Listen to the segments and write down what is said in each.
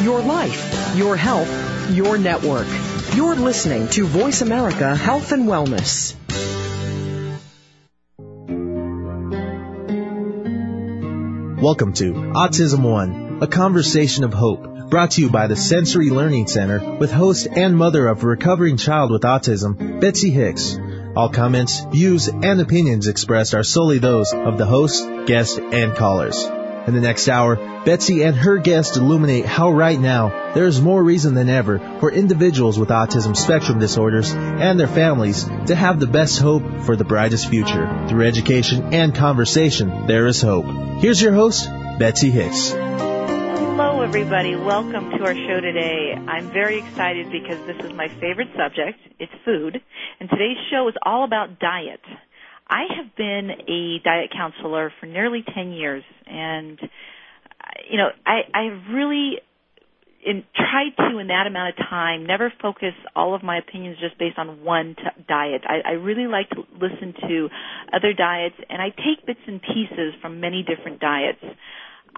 your life, your health, your network. You're listening to Voice America Health and Wellness. Welcome to Autism One, a conversation of hope, brought to you by the Sensory Learning Center with host and mother of a recovering child with autism, Betsy Hicks. All comments, views, and opinions expressed are solely those of the host, guest, and callers. In the next hour, Betsy and her guest illuminate how right now there is more reason than ever for individuals with autism spectrum disorders and their families to have the best hope for the brightest future. Through education and conversation, there is hope. Here's your host, Betsy Hicks. Hello, everybody. Welcome to our show today. I'm very excited because this is my favorite subject. It's food. And today's show is all about diet. I have been a diet counselor for nearly 10 years and you know, I I really in, tried to in that amount of time never focus all of my opinions just based on one t- diet. I, I really like to listen to other diets and I take bits and pieces from many different diets.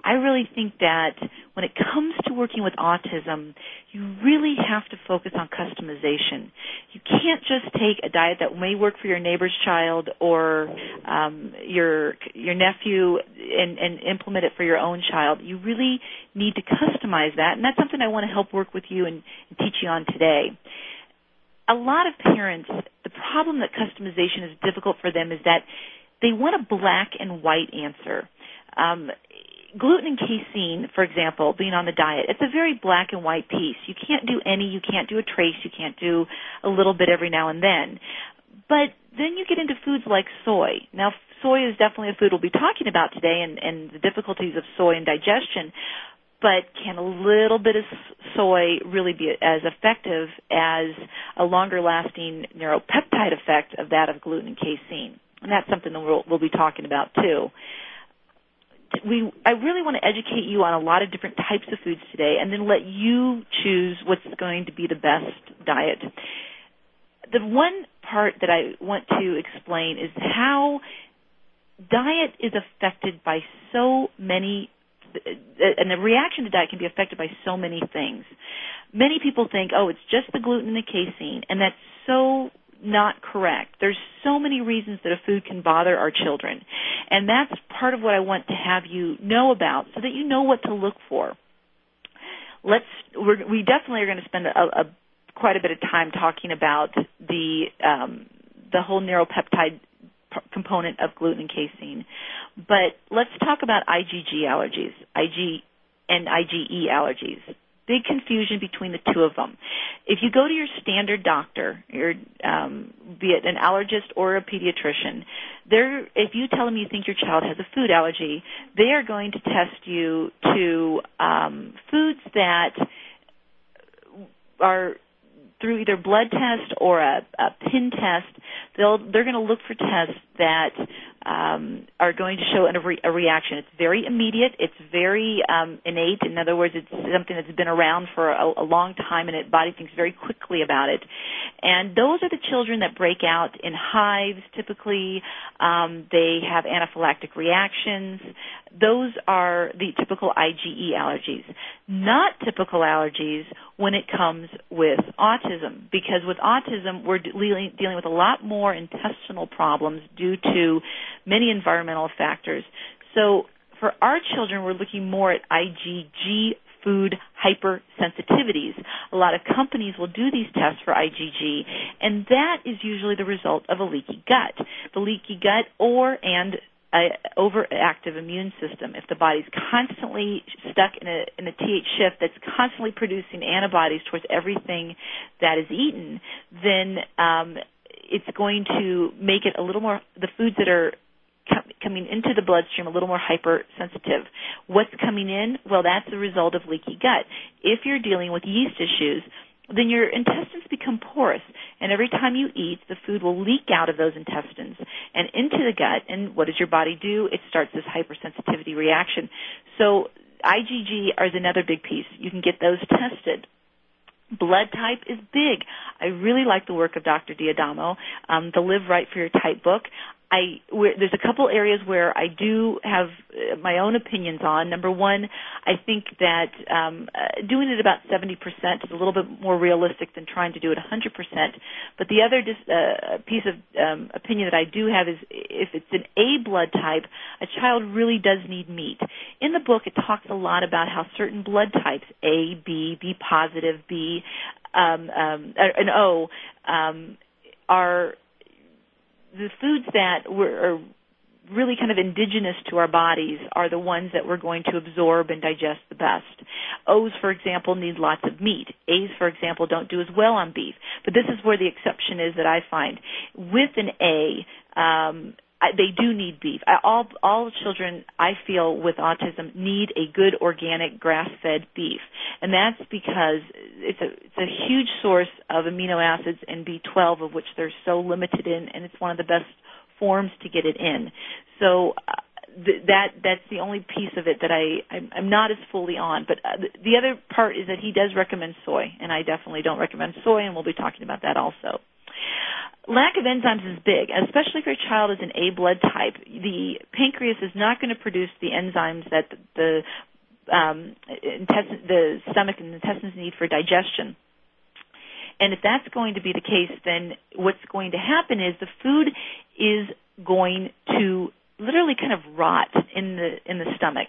I really think that when it comes to working with autism, you really have to focus on customization. You can't just take a diet that may work for your neighbor's child or um, your your nephew and, and implement it for your own child. You really need to customize that, and that's something I want to help work with you and, and teach you on today. A lot of parents, the problem that customization is difficult for them is that they want a black and white answer. Um, gluten and casein, for example, being on the diet, it's a very black and white piece. You can't do any, you can't do a trace, you can't do a little bit every now and then. But then you get into foods like soy. Now, soy is definitely a food we'll be talking about today and, and the difficulties of soy and digestion. But can a little bit of soy really be as effective as a longer lasting neuropeptide effect of that of gluten and casein? And that's something that we'll, we'll be talking about too we I really want to educate you on a lot of different types of foods today and then let you choose what's going to be the best diet. The one part that I want to explain is how diet is affected by so many and the reaction to diet can be affected by so many things. Many people think, "Oh, it's just the gluten and the casein," and that's so not correct. There's so many reasons that a food can bother our children. And that's part of what I want to have you know about so that you know what to look for. Let's we're, we definitely are going to spend a, a quite a bit of time talking about the um, the whole neuropeptide component of gluten and casein. But let's talk about IgG allergies, IG and IgE allergies big confusion between the two of them. If you go to your standard doctor, your um, be it an allergist or a pediatrician, they're if you tell them you think your child has a food allergy, they are going to test you to um, foods that are through either blood test or a, a pin test. They'll they're going to look for tests that um, are going to show a, re- a reaction. It's very immediate. It's very um, innate. In other words, it's something that's been around for a, a long time, and the body thinks very quickly about it. And those are the children that break out in hives. Typically, um, they have anaphylactic reactions. Those are the typical IgE allergies. Not typical allergies when it comes with autism, because with autism, we're dealing, dealing with a lot more intestinal problems due to many environmental factors. So for our children, we're looking more at IgG food hypersensitivities. A lot of companies will do these tests for IgG, and that is usually the result of a leaky gut. The leaky gut or and a overactive immune system. If the body's constantly stuck in a in a TH shift that's constantly producing antibodies towards everything that is eaten, then um, it's going to make it a little more the foods that are coming into the bloodstream a little more hypersensitive. What's coming in? Well, that's the result of leaky gut. If you're dealing with yeast issues, then your intestines become porous, and every time you eat, the food will leak out of those intestines and into the gut. And what does your body do? It starts this hypersensitivity reaction. So IgG is another big piece. You can get those tested. Blood type is big. I really like the work of Dr. D'Adamo, um, the Live Right for Your Type book. I where, there's a couple areas where I do have uh, my own opinions on. Number one, I think that um, uh, doing it about 70% is a little bit more realistic than trying to do it 100%. But the other dis- uh, piece of um, opinion that I do have is if it's an A blood type, a child really does need meat. In the book, it talks a lot about how certain blood types, A, B, B positive, B, um, um, an O, um, are the foods that were, are really kind of indigenous to our bodies are the ones that we're going to absorb and digest the best. O's, for example, need lots of meat. A's, for example, don't do as well on beef. But this is where the exception is that I find. With an A, um, they do need beef. All all children I feel with autism need a good organic grass-fed beef, and that's because it's a it's a huge source of amino acids and B12 of which they're so limited in, and it's one of the best forms to get it in. So. Uh, th- that that's the only piece of it that I I'm, I'm not as fully on. But uh, the other part is that he does recommend soy, and I definitely don't recommend soy, and we'll be talking about that also lack of enzymes is big, especially if your child is an A blood type. The pancreas is not going to produce the enzymes that the um, intestine, the stomach and intestines need for digestion. And if that's going to be the case, then what's going to happen is the food is going to literally kind of rot in the in the stomach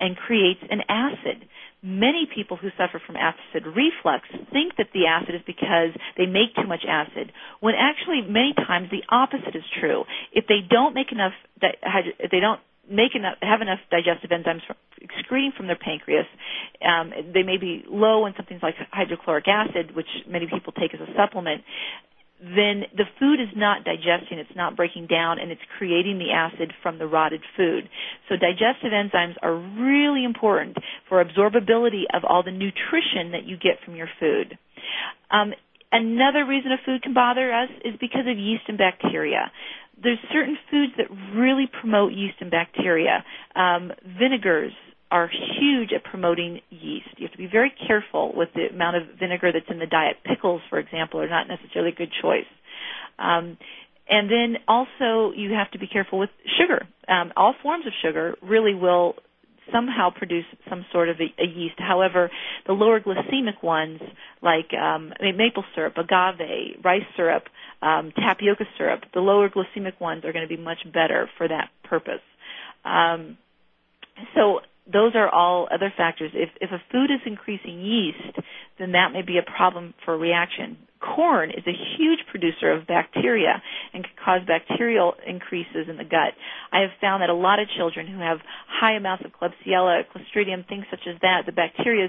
and creates an acid many people who suffer from acid reflux think that the acid is because they make too much acid, when actually many times the opposite is true. If they don't make enough, if they don't make enough, have enough digestive enzymes from, excreting from their pancreas, um, they may be low in something like hydrochloric acid, which many people take as a supplement then the food is not digesting, it's not breaking down, and it's creating the acid from the rotted food. So digestive enzymes are really important for absorbability of all the nutrition that you get from your food. Um, another reason a food can bother us is because of yeast and bacteria. There's certain foods that really promote yeast and bacteria. Um, vinegars, are huge at promoting yeast. You have to be very careful with the amount of vinegar that's in the diet. Pickles, for example, are not necessarily a good choice. Um, and then also you have to be careful with sugar. Um, all forms of sugar really will somehow produce some sort of a, a yeast. However, the lower glycemic ones, like um, maple syrup, agave, rice syrup, um, tapioca syrup, the lower glycemic ones are going to be much better for that purpose. Um, so those are all other factors. If, if a food is increasing yeast, then that may be a problem for a reaction. Corn is a huge producer of bacteria and can cause bacterial increases in the gut. I have found that a lot of children who have high amounts of Klebsiella, Clostridium, things such as that, the bacteria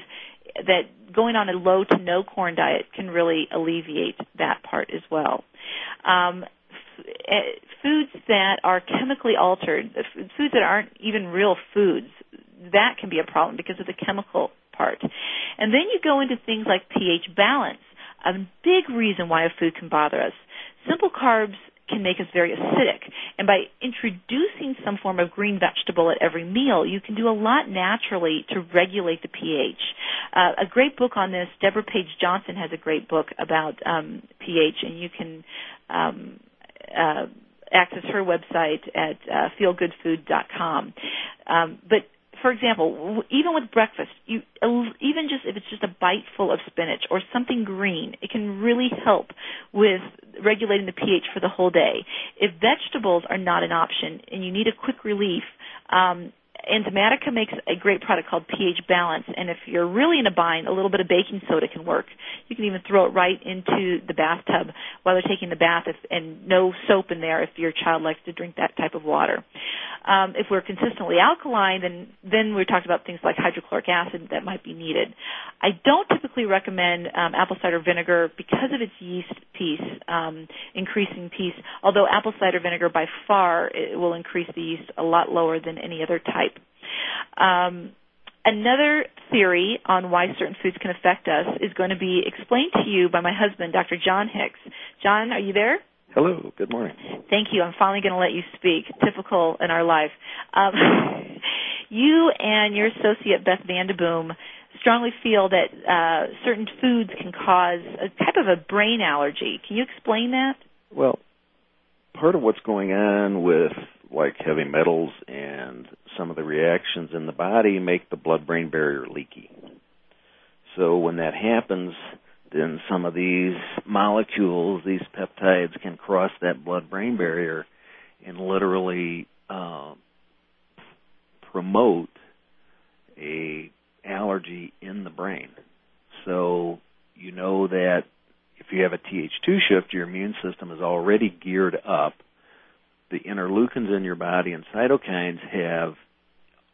that going on a low to no corn diet can really alleviate that part as well. Um, eh, foods that are chemically altered, foods that aren't even real foods, that can be a problem because of the chemical part. And then you go into things like pH balance, a big reason why a food can bother us. Simple carbs can make us very acidic. And by introducing some form of green vegetable at every meal, you can do a lot naturally to regulate the pH. Uh, a great book on this, Deborah Page Johnson has a great book about um, pH, and you can um, uh, access her website at uh, feelgoodfood.com. Um, but for example, even with breakfast, you even just if it's just a bite full of spinach or something green, it can really help with regulating the pH for the whole day. If vegetables are not an option and you need a quick relief, um, Enzymatica makes a great product called pH Balance, and if you're really in a bind, a little bit of baking soda can work. You can even throw it right into the bathtub while they're taking the bath, if, and no soap in there if your child likes to drink that type of water. Um, if we're consistently alkaline, then then we're talking about things like hydrochloric acid that might be needed. I don't typically recommend um, apple cider vinegar because of its yeast piece, um, increasing piece. Although apple cider vinegar by far will increase the yeast a lot lower than any other type. Um, another theory on why certain foods can affect us is going to be explained to you by my husband, Dr. John Hicks. John, are you there? Hello. Good morning. Thank you. I'm finally going to let you speak. Typical in our life. Um, you and your associate Beth Vandeboom strongly feel that uh, certain foods can cause a type of a brain allergy. Can you explain that? Well, part of what's going on with like heavy metals and some of the reactions in the body make the blood brain barrier leaky. So when that happens, then some of these molecules, these peptides, can cross that blood brain barrier and literally uh, promote a allergy in the brain. So you know that if you have a Th2 shift, your immune system is already geared up. The interleukins in your body and cytokines have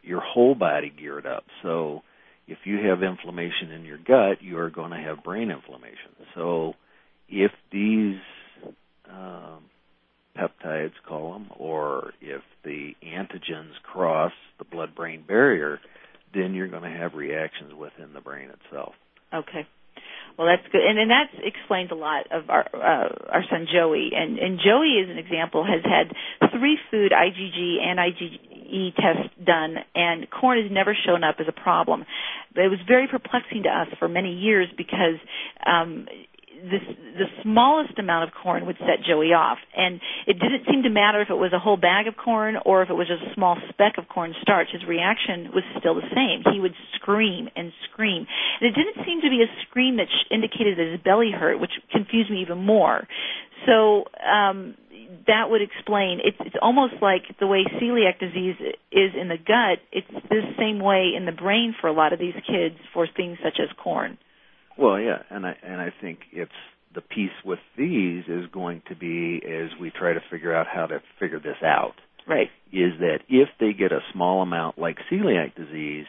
your whole body geared up. So if you have inflammation in your gut, you are going to have brain inflammation. So if these um, peptides, call them, or if the antigens cross the blood-brain barrier, then you're going to have reactions within the brain itself. Okay. Well, that's good, and, and that explains a lot of our uh, our son Joey. And, and Joey, as an example, has had three food IgG and IgE tests done, and corn has never shown up as a problem. But it was very perplexing to us for many years because um, this, the smallest amount of corn would set Joey off. And it didn't seem to matter if it was a whole bag of corn or if it was just a small speck of corn starch. His reaction was still the same. He would scream and scream. And it didn't seem to be a scream that indicated that his belly hurt, which confused me even more. So, um, that would explain it's it's almost like the way celiac disease is in the gut it's the same way in the brain for a lot of these kids for things such as corn well, yeah, and I and I think it's the piece with these is going to be as we try to figure out how to figure this out. Right. Is that if they get a small amount like celiac disease,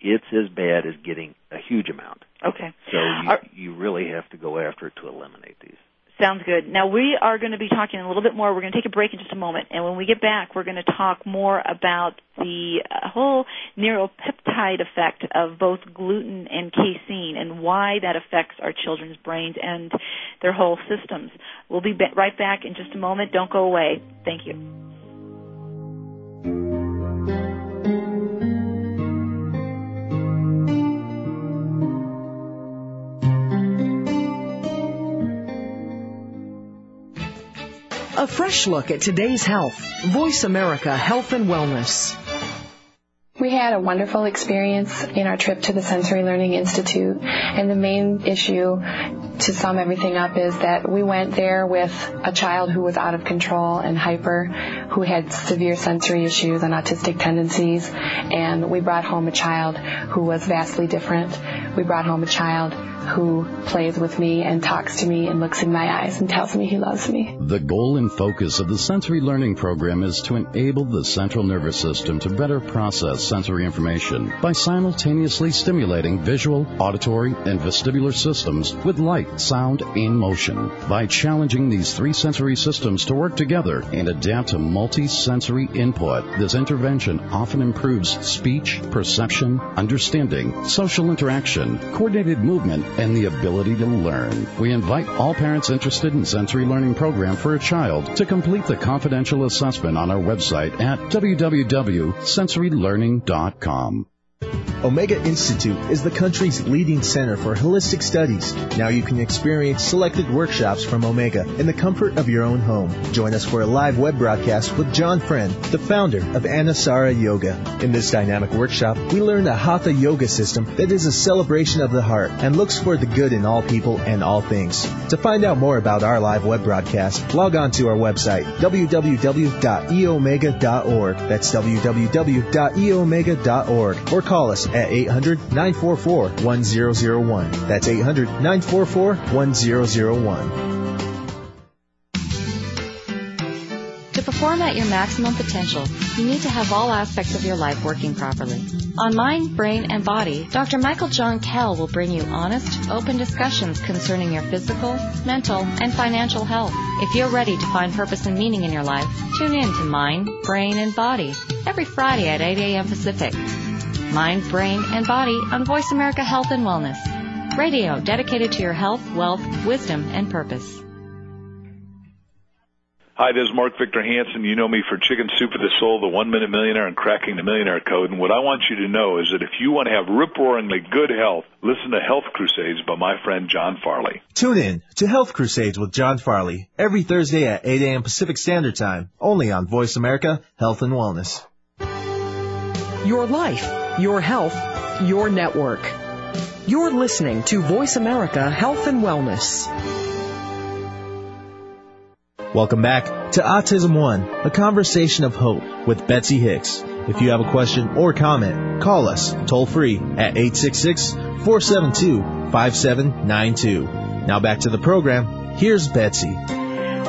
it's as bad as getting a huge amount. Okay. So you, Are, you really have to go after it to eliminate these. Sounds good. Now we are going to be talking a little bit more. We're going to take a break in just a moment, and when we get back, we're going to talk more about the uh, whole neuropeptide effect of both gluten and casein and why that affects our children's brains and their whole systems. We'll be right back in just a moment. Don't go away. Thank you. A fresh look at today's health. Voice America Health and Wellness. We had a wonderful experience in our trip to the Sensory Learning Institute, and the main issue to sum everything up is that we went there with a child who was out of control and hyper, who had severe sensory issues and autistic tendencies, and we brought home a child who was vastly different. We brought home a child who plays with me and talks to me and looks in my eyes and tells me he loves me. The goal and focus of the sensory learning program is to enable the central nervous system to better process sensory information by simultaneously stimulating visual, auditory, and vestibular systems with light, sound, and motion. By challenging these three sensory systems to work together and adapt to multi-sensory input, this intervention often improves speech, perception, understanding, social interaction, coordinated movement, and the ability to learn. We invite all parents interested in sensory learning program for a child to complete the confidential assessment on our website at www.sensorylearning.com. Omega Institute is the country's leading center for holistic studies. Now you can experience selected workshops from Omega in the comfort of your own home. Join us for a live web broadcast with John Friend, the founder of Anusara Yoga. In this dynamic workshop, we learn the Hatha Yoga system that is a celebration of the heart and looks for the good in all people and all things. To find out more about our live web broadcast, log on to our website, www.eomega.org. That's www.eomega.org or call us at 800 944 1001. That's 800 944 1001. To perform at your maximum potential, you need to have all aspects of your life working properly. On Mind, Brain, and Body, Dr. Michael John Kell will bring you honest, open discussions concerning your physical, mental, and financial health. If you're ready to find purpose and meaning in your life, tune in to Mind, Brain, and Body every Friday at 8 a.m. Pacific mind, brain, and body on Voice America Health and Wellness. Radio dedicated to your health, wealth, wisdom, and purpose. Hi, this is Mark Victor Hansen. You know me for Chicken Soup for the Soul, the One Minute Millionaire, and Cracking the Millionaire Code. And what I want you to know is that if you want to have rip-roaringly good health, listen to Health Crusades by my friend John Farley. Tune in to Health Crusades with John Farley every Thursday at 8 a.m. Pacific Standard Time, only on Voice America Health and Wellness. Your life, your health, your network. You're listening to Voice America Health and Wellness. Welcome back to Autism One, a conversation of hope with Betsy Hicks. If you have a question or comment, call us toll free at 866-472-5792. Now back to the program. Here's Betsy.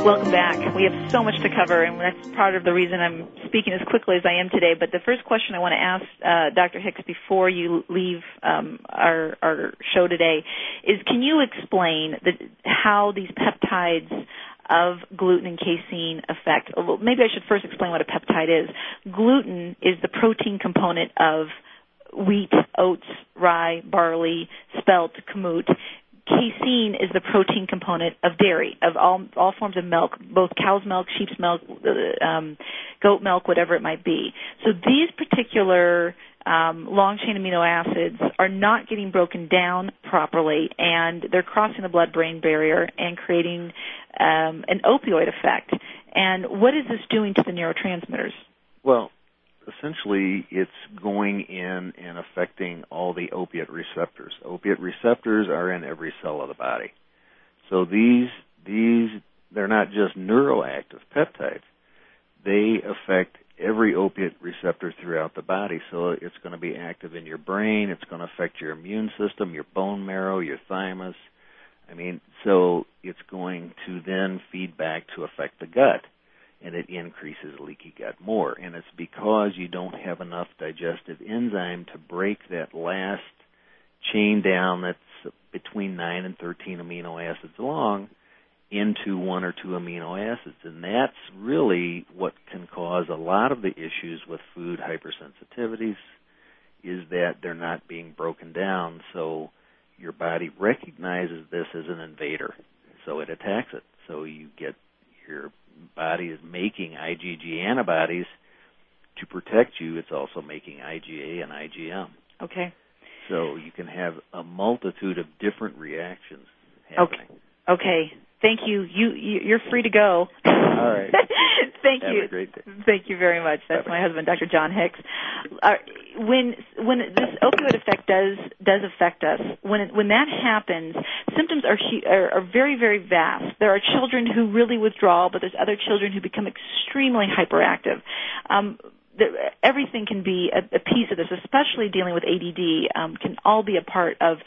Welcome back. We have so much to cover, and that's part of the reason I'm speaking as quickly as I am today. But the first question I want to ask uh, Dr. Hicks before you leave um, our, our show today is, can you explain the, how these peptides of gluten and casein affect. Maybe I should first explain what a peptide is. Gluten is the protein component of wheat, oats, rye, barley, spelt, kamut. Casein is the protein component of dairy, of all all forms of milk, both cow's milk, sheep's milk, uh, um, goat milk, whatever it might be. So these particular um, long chain amino acids are not getting broken down properly, and they're crossing the blood-brain barrier and creating um, an opioid effect. And what is this doing to the neurotransmitters? Well, essentially, it's going in and affecting all the opiate receptors. Opiate receptors are in every cell of the body. So these these they're not just neuroactive peptides. They affect every opiate receptor throughout the body. So it's going to be active in your brain. It's going to affect your immune system, your bone marrow, your thymus. I mean, so it's going to then feed back to affect the gut, and it increases leaky gut more. And it's because you don't have enough digestive enzyme to break that last chain down that's between 9 and 13 amino acids long into one or two amino acids. And that's really what can cause a lot of the issues with food hypersensitivities is that they're not being broken down. So your body recognizes this as an invader. So it attacks it. So you get your body is making IgG antibodies to protect you. It's also making IgA and IgM. Okay. So you can have a multitude of different reactions happening. Okay. Okay. Thank you. You you're free to go. All right. Thank Have you. A great day. Thank you very much. That's Bye-bye. my husband, Dr. John Hicks. Uh, when when this opioid effect does does affect us, when it, when that happens, symptoms are, are are very very vast. There are children who really withdraw, but there's other children who become extremely hyperactive. Um, everything can be a, piece of this, especially dealing with ADD, um, can all be a part of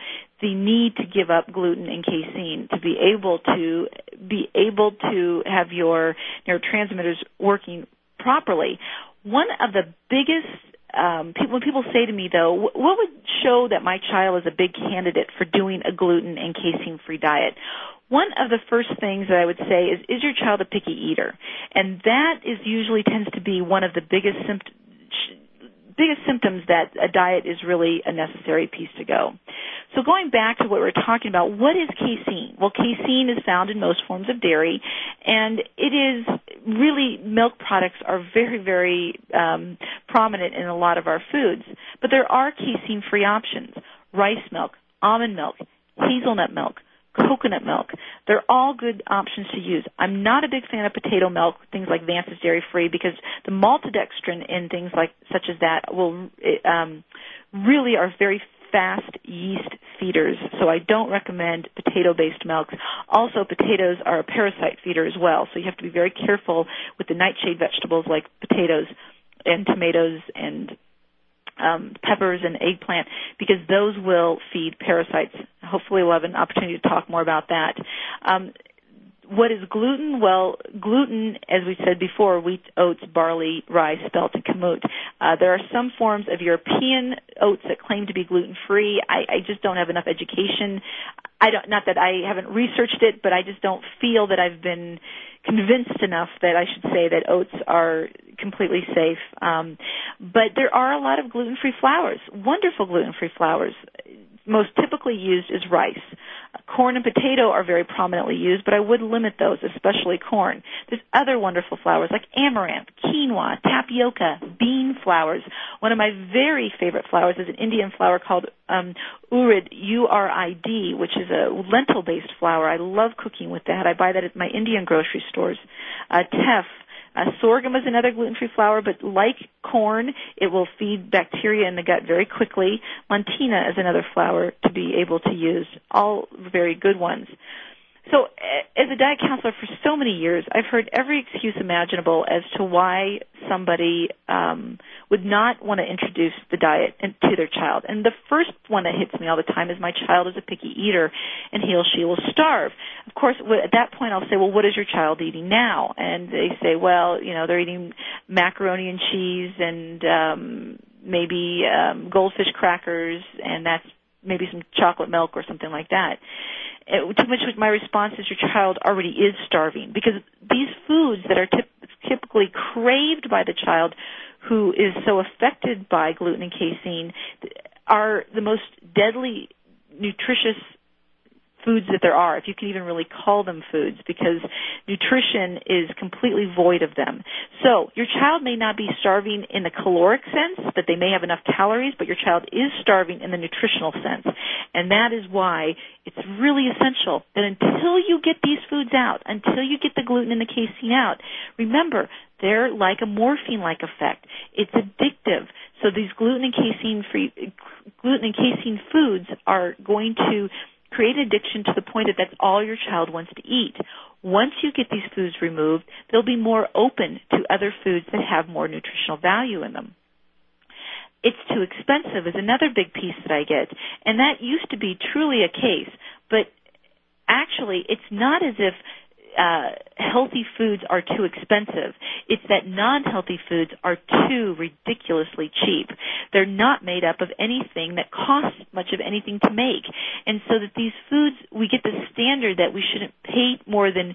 the need to give up gluten and casein to be able to be able to have your neurotransmitters working properly. One of the biggest um, people, when people say to me though, what would show that my child is a big candidate for doing a gluten and casein free diet? One of the first things that I would say is, is your child a picky eater? And that is usually tends to be one of the biggest symptoms biggest symptoms that a diet is really a necessary piece to go. So going back to what we we're talking about, what is casein? Well, casein is found in most forms of dairy, and it is really milk products are very, very um, prominent in a lot of our foods. But there are casein-free options: rice milk, almond milk, hazelnut milk, coconut milk. They're all good options to use. I'm not a big fan of potato milk, things like Vance's Dairy Free, because the maltodextrin in things like such as that will um, really are very fast yeast feeders. So I don't recommend potato-based milks. Also, potatoes are a parasite feeder as well, so you have to be very careful with the nightshade vegetables like potatoes and tomatoes and um, peppers and eggplant because those will feed parasites. Hopefully, we'll have an opportunity to talk more about that. Um, what is gluten? Well, gluten, as we said before, wheat, oats, barley, rye, spelt, and kamut. Uh, there are some forms of European oats that claim to be gluten free. I, I just don't have enough education. I don't, not that I haven't researched it, but I just don't feel that I've been convinced enough that I should say that oats are completely safe. Um, but there are a lot of gluten-free flours, wonderful gluten-free flours. Most typically used is rice. Corn and potato are very prominently used, but I would limit those, especially corn. There's other wonderful flours like amaranth, quinoa, tapioca, bean flours. One of my very favorite flours is an Indian flour called um, urid, U-R-I-D, which is a lentil-based flour. I love cooking with that. I buy that at my Indian grocery stores. Uh, teff, uh, sorghum is another gluten-free flour, but like corn, it will feed bacteria in the gut very quickly. Montina is another flour to be able to use. All very good ones. So, as a diet counselor for so many years, I've heard every excuse imaginable as to why somebody um, would not want to introduce the diet to their child. And the first one that hits me all the time is my child is a picky eater, and he or she will starve. Of course, at that point, I'll say, "Well, what is your child eating now?" And they say, "Well, you know, they're eating macaroni and cheese and um, maybe um, goldfish crackers, and that's maybe some chocolate milk or something like that." Uh, to which my response is your child already is starving because these foods that are tip- typically craved by the child who is so affected by gluten and casein are the most deadly nutritious foods that there are, if you can even really call them foods, because nutrition is completely void of them. So your child may not be starving in the caloric sense, that they may have enough calories, but your child is starving in the nutritional sense. And that is why it's really essential that until you get these foods out, until you get the gluten and the casein out, remember, they're like a morphine-like effect. It's addictive. So these gluten and casein free, gluten and casein foods are going to create an addiction to the point that that's all your child wants to eat. Once you get these foods removed, they'll be more open to other foods that have more nutritional value in them. It's too expensive is another big piece that I get. And that used to be truly a case, but actually it's not as if uh, healthy foods are too expensive. It's that non-healthy foods are too ridiculously cheap. They're not made up of anything that costs much of anything to make. And so that these foods, we get the standard that we shouldn't pay more than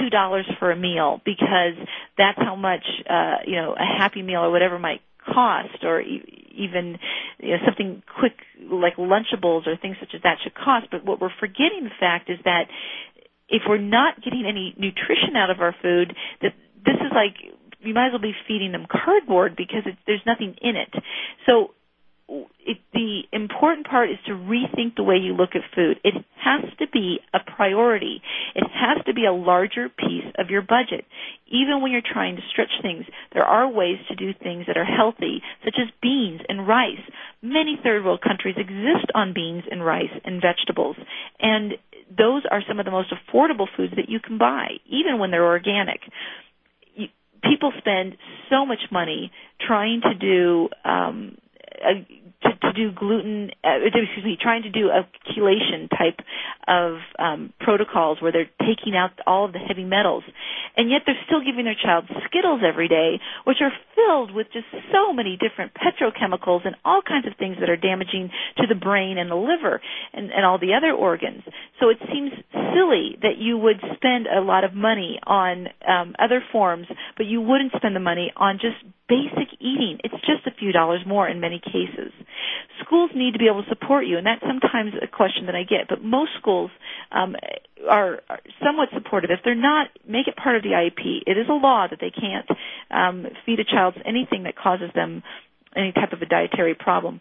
two dollars for a meal because that's how much uh you know a happy meal or whatever might cost or e- even you know, something quick like lunchables or things such as that should cost but what we're forgetting the fact is that if we're not getting any nutrition out of our food, that this is like you might as well be feeding them cardboard because it, there's nothing in it. So it, the important part is to rethink the way you look at food. It has to be a priority. It has to be a larger piece of your budget. Even when you're trying to stretch things, there are ways to do things that are healthy, such as beans and rice. Many third world countries exist on beans and rice and vegetables. And those are some of the most affordable foods that you can buy, even when they're organic. You, people spend so much money trying to do um, a, do gluten, uh, excuse me, trying to do a chelation type of um, protocols where they're taking out all of the heavy metals, and yet they're still giving their child Skittles every day, which are filled with just so many different petrochemicals and all kinds of things that are damaging to the brain and the liver and, and all the other organs. So it seems silly that you would spend a lot of money on um, other forms, but you wouldn't spend the money on just basic eating. It's just a few dollars more in many cases. Schools need to be able to support you, and that's sometimes a question that I get. But most schools um, are, are somewhat supportive. If they're not, make it part of the IEP. It is a law that they can't um, feed a child anything that causes them any type of a dietary problem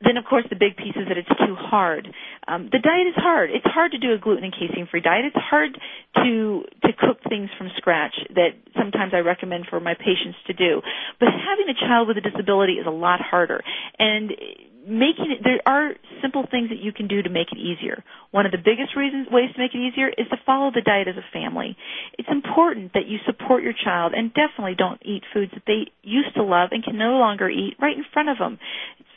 then of course the big piece is that it's too hard. Um, the diet is hard. It's hard to do a gluten and casein free diet. It's hard to to cook things from scratch that sometimes I recommend for my patients to do. But having a child with a disability is a lot harder. And making it there are simple things that you can do to make it easier. One of the biggest reasons ways to make it easier is to follow the diet as a family. It's important that you support your child and definitely don't eat foods that they used to love and can no longer eat right in front of them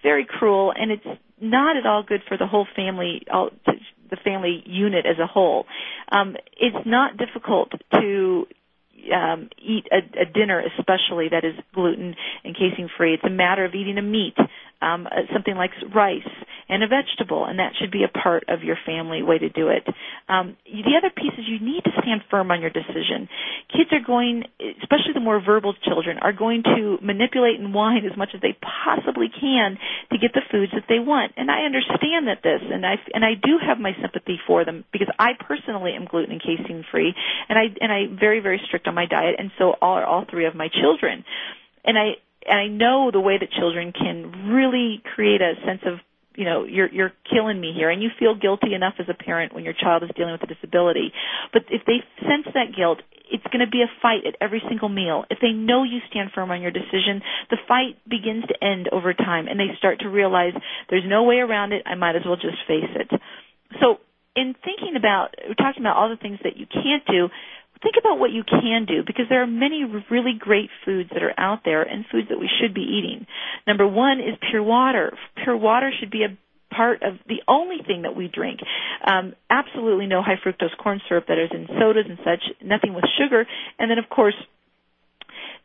very cruel, and it's not at all good for the whole family, all, the family unit as a whole. Um, it's not difficult to um, eat a, a dinner, especially that is gluten and casein free. It's a matter of eating a meat, um, uh, something like rice, and a vegetable, and that should be a part of your family way to do it. Um, the other piece is you need to stand firm on your decision. Kids are going, especially the more verbal children, are going to manipulate and whine as much as they possibly can to get the foods that they want. And I understand that this, and I and I do have my sympathy for them because I personally am gluten and casein free, and I and I'm very very strict on my diet, and so are all three of my children. And I and I know the way that children can really create a sense of you know you're you're killing me here. And you feel guilty enough as a parent when your child is dealing with a disability. But if they sense that guilt it's going to be a fight at every single meal. If they know you stand firm on your decision the fight begins to end over time and they start to realize there's no way around it. I might as well just face it. So in thinking about we're talking about all the things that you can't do think about what you can do because there are many really great foods that are out there and foods that we should be eating. Number one is pure water. Pure water should be a part of the only thing that we drink. Um, absolutely no high fructose corn syrup that is in sodas and such. Nothing with sugar. And then of course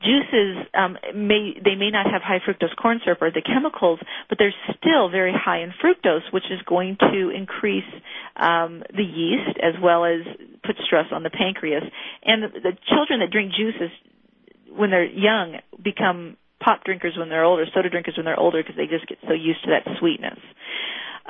juices um, may they may not have high fructose corn syrup or the chemicals, but they're still very high in fructose, which is going to increase um, the yeast as well as put stress on the pancreas. And the, the children that drink juices when they're young become pop drinkers when they're older, soda drinkers when they're older because they just get so used to that sweetness.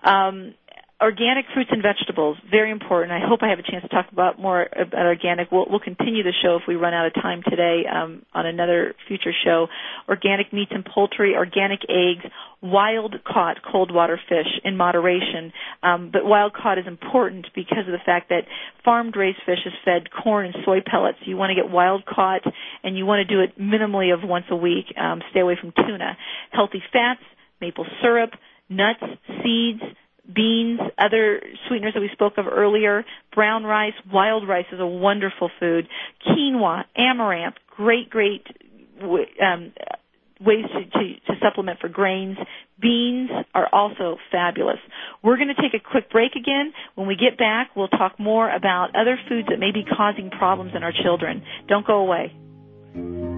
Um, organic fruits and vegetables, very important. I hope I have a chance to talk about more about organic. We'll, we'll continue the show if we run out of time today um, on another future show. Organic meats and poultry, organic eggs, wild caught cold water fish in moderation. Um, but wild caught is important because of the fact that farmed raised fish is fed corn and soy pellets. You want to get wild caught and you want to do it minimally of once a week. Um, stay away from tuna. Healthy fats, maple syrup, nuts, seeds, beans, other sweeteners that we spoke of earlier, brown rice, wild rice is a wonderful food, quinoa, amaranth, great, great um, ways to, to, to supplement for grains. Beans are also fabulous. We're going to take a quick break again. When we get back, we'll talk more about other foods that may be causing problems in our children. Don't go away.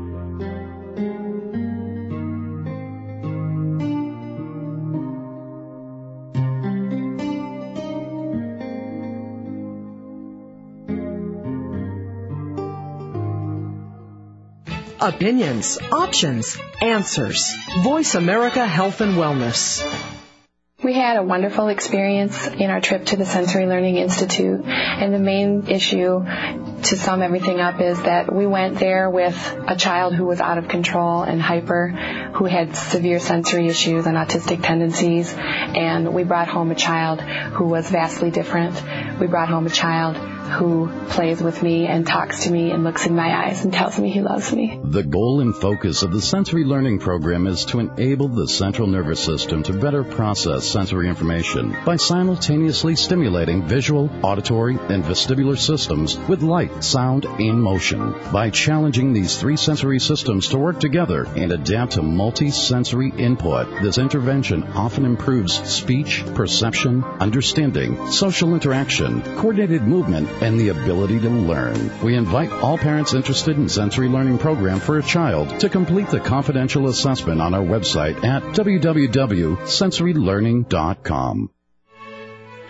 Opinions, options, answers. Voice America Health and Wellness. We had a wonderful experience in our trip to the Sensory Learning Institute, and the main issue to sum everything up is that we went there with a child who was out of control and hyper, who had severe sensory issues and autistic tendencies, and we brought home a child who was vastly different. We brought home a child who plays with me and talks to me and looks in my eyes and tells me he loves me. The goal and focus of the sensory learning program is to enable the central nervous system to better process sensory information by simultaneously stimulating visual, auditory, and vestibular systems with light, sound, and motion. By challenging these three sensory systems to work together and adapt to multi-sensory input, this intervention often improves speech, perception, understanding, social interaction, coordinated movement, and the ability to learn. We invite all parents interested in sensory learning program for a child to complete the confidential assessment on our website at www.sensorylearning.com.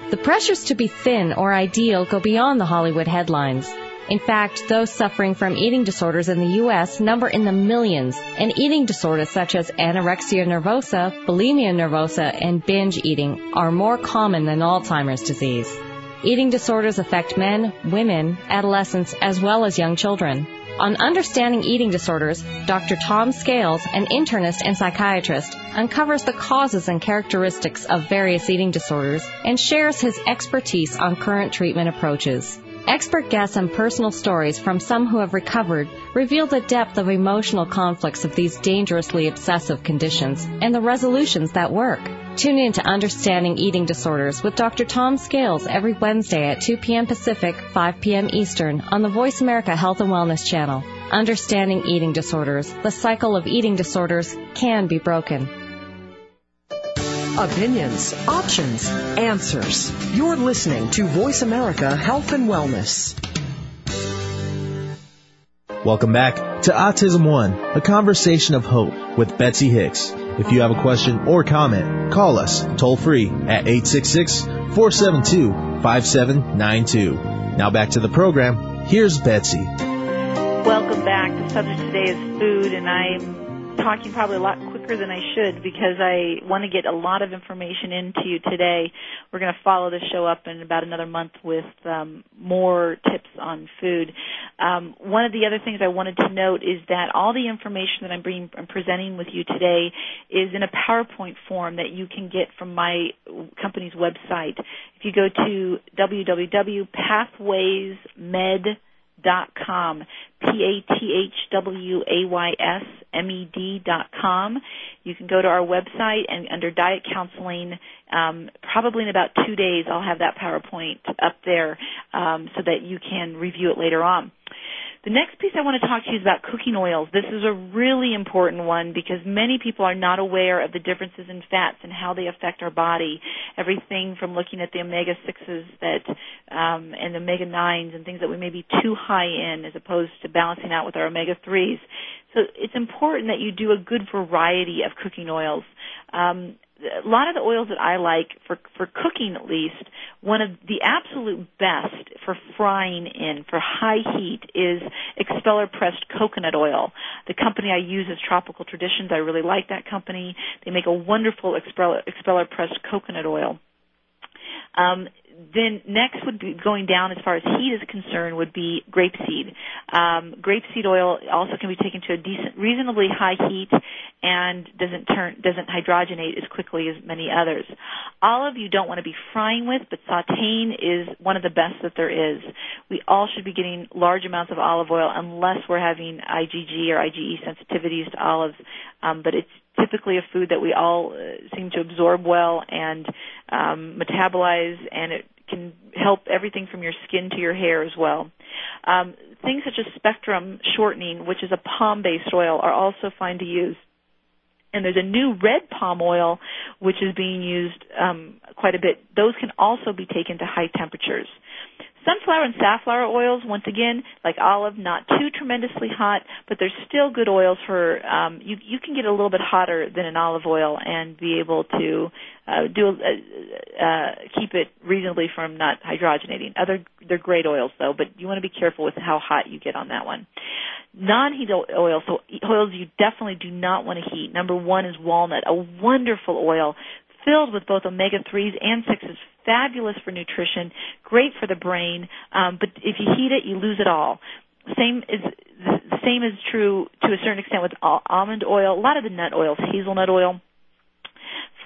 The pressures to be thin or ideal go beyond the Hollywood headlines. In fact, those suffering from eating disorders in the U.S. number in the millions, and eating disorders such as anorexia nervosa, bulimia nervosa, and binge eating are more common than Alzheimer's disease. Eating disorders affect men, women, adolescents, as well as young children. On Understanding Eating Disorders, Dr. Tom Scales, an internist and psychiatrist, uncovers the causes and characteristics of various eating disorders and shares his expertise on current treatment approaches. Expert guests and personal stories from some who have recovered reveal the depth of emotional conflicts of these dangerously obsessive conditions and the resolutions that work. Tune in to Understanding Eating Disorders with Dr. Tom Scales every Wednesday at 2 p.m. Pacific, 5 p.m. Eastern on the Voice America Health and Wellness channel. Understanding Eating Disorders, the cycle of eating disorders can be broken. Opinions, options, answers. You're listening to Voice America Health and Wellness. Welcome back to Autism One, a conversation of hope with Betsy Hicks. If you have a question or comment, call us toll free at 866 472 5792. Now back to the program. Here's Betsy. Welcome back. The subject today is food, and I'm talking probably a lot quicker than I should because I want to get a lot of information into you today. We're going to follow the show up in about another month with um, more tips on food. Um, one of the other things I wanted to note is that all the information that I'm, bringing, I'm presenting with you today is in a PowerPoint form that you can get from my company's website. If you go to www.pathwaysmed.com, dot com, p a t h w a y s m e d dot com. You can go to our website and under diet counseling, um, probably in about two days, I'll have that PowerPoint up there um, so that you can review it later on. The next piece I want to talk to you is about cooking oils. This is a really important one because many people are not aware of the differences in fats and how they affect our body. Everything from looking at the omega sixes that um, and the omega nines and things that we may be too high in, as opposed to balancing out with our omega threes. So it's important that you do a good variety of cooking oils. Um, a lot of the oils that I like for for cooking at least, one of the absolute best for frying in for high heat is expeller pressed coconut oil. The company I use is Tropical Traditions. I really like that company. They make a wonderful expeller, expeller pressed coconut oil. Um, then next would be going down as far as heat is concerned would be grapeseed. Um, grapeseed oil also can be taken to a decent, reasonably high heat and doesn't turn, doesn't hydrogenate as quickly as many others. Olive you don't want to be frying with, but sautéing is one of the best that there is. We all should be getting large amounts of olive oil unless we're having IgG or IgE sensitivities to olives. Um, but it's typically a food that we all uh, seem to absorb well and um, metabolize, and it can help everything from your skin to your hair as well. Um, things such as spectrum shortening, which is a palm-based oil, are also fine to use. And there's a new red palm oil which is being used um, quite a bit. Those can also be taken to high temperatures. Sunflower and safflower oils, once again, like olive, not too tremendously hot, but they're still good oils for. Um, you you can get a little bit hotter than an olive oil and be able to uh, do uh, uh, keep it reasonably from not hydrogenating. Other they're great oils though, but you want to be careful with how hot you get on that one. Non-heat oils, so oils you definitely do not want to heat. Number one is walnut, a wonderful oil filled with both omega 3s and 6s, fabulous for nutrition, great for the brain, um, but if you heat it, you lose it all. Same is the same is true to a certain extent with almond oil. A lot of the nut oils, hazelnut oil,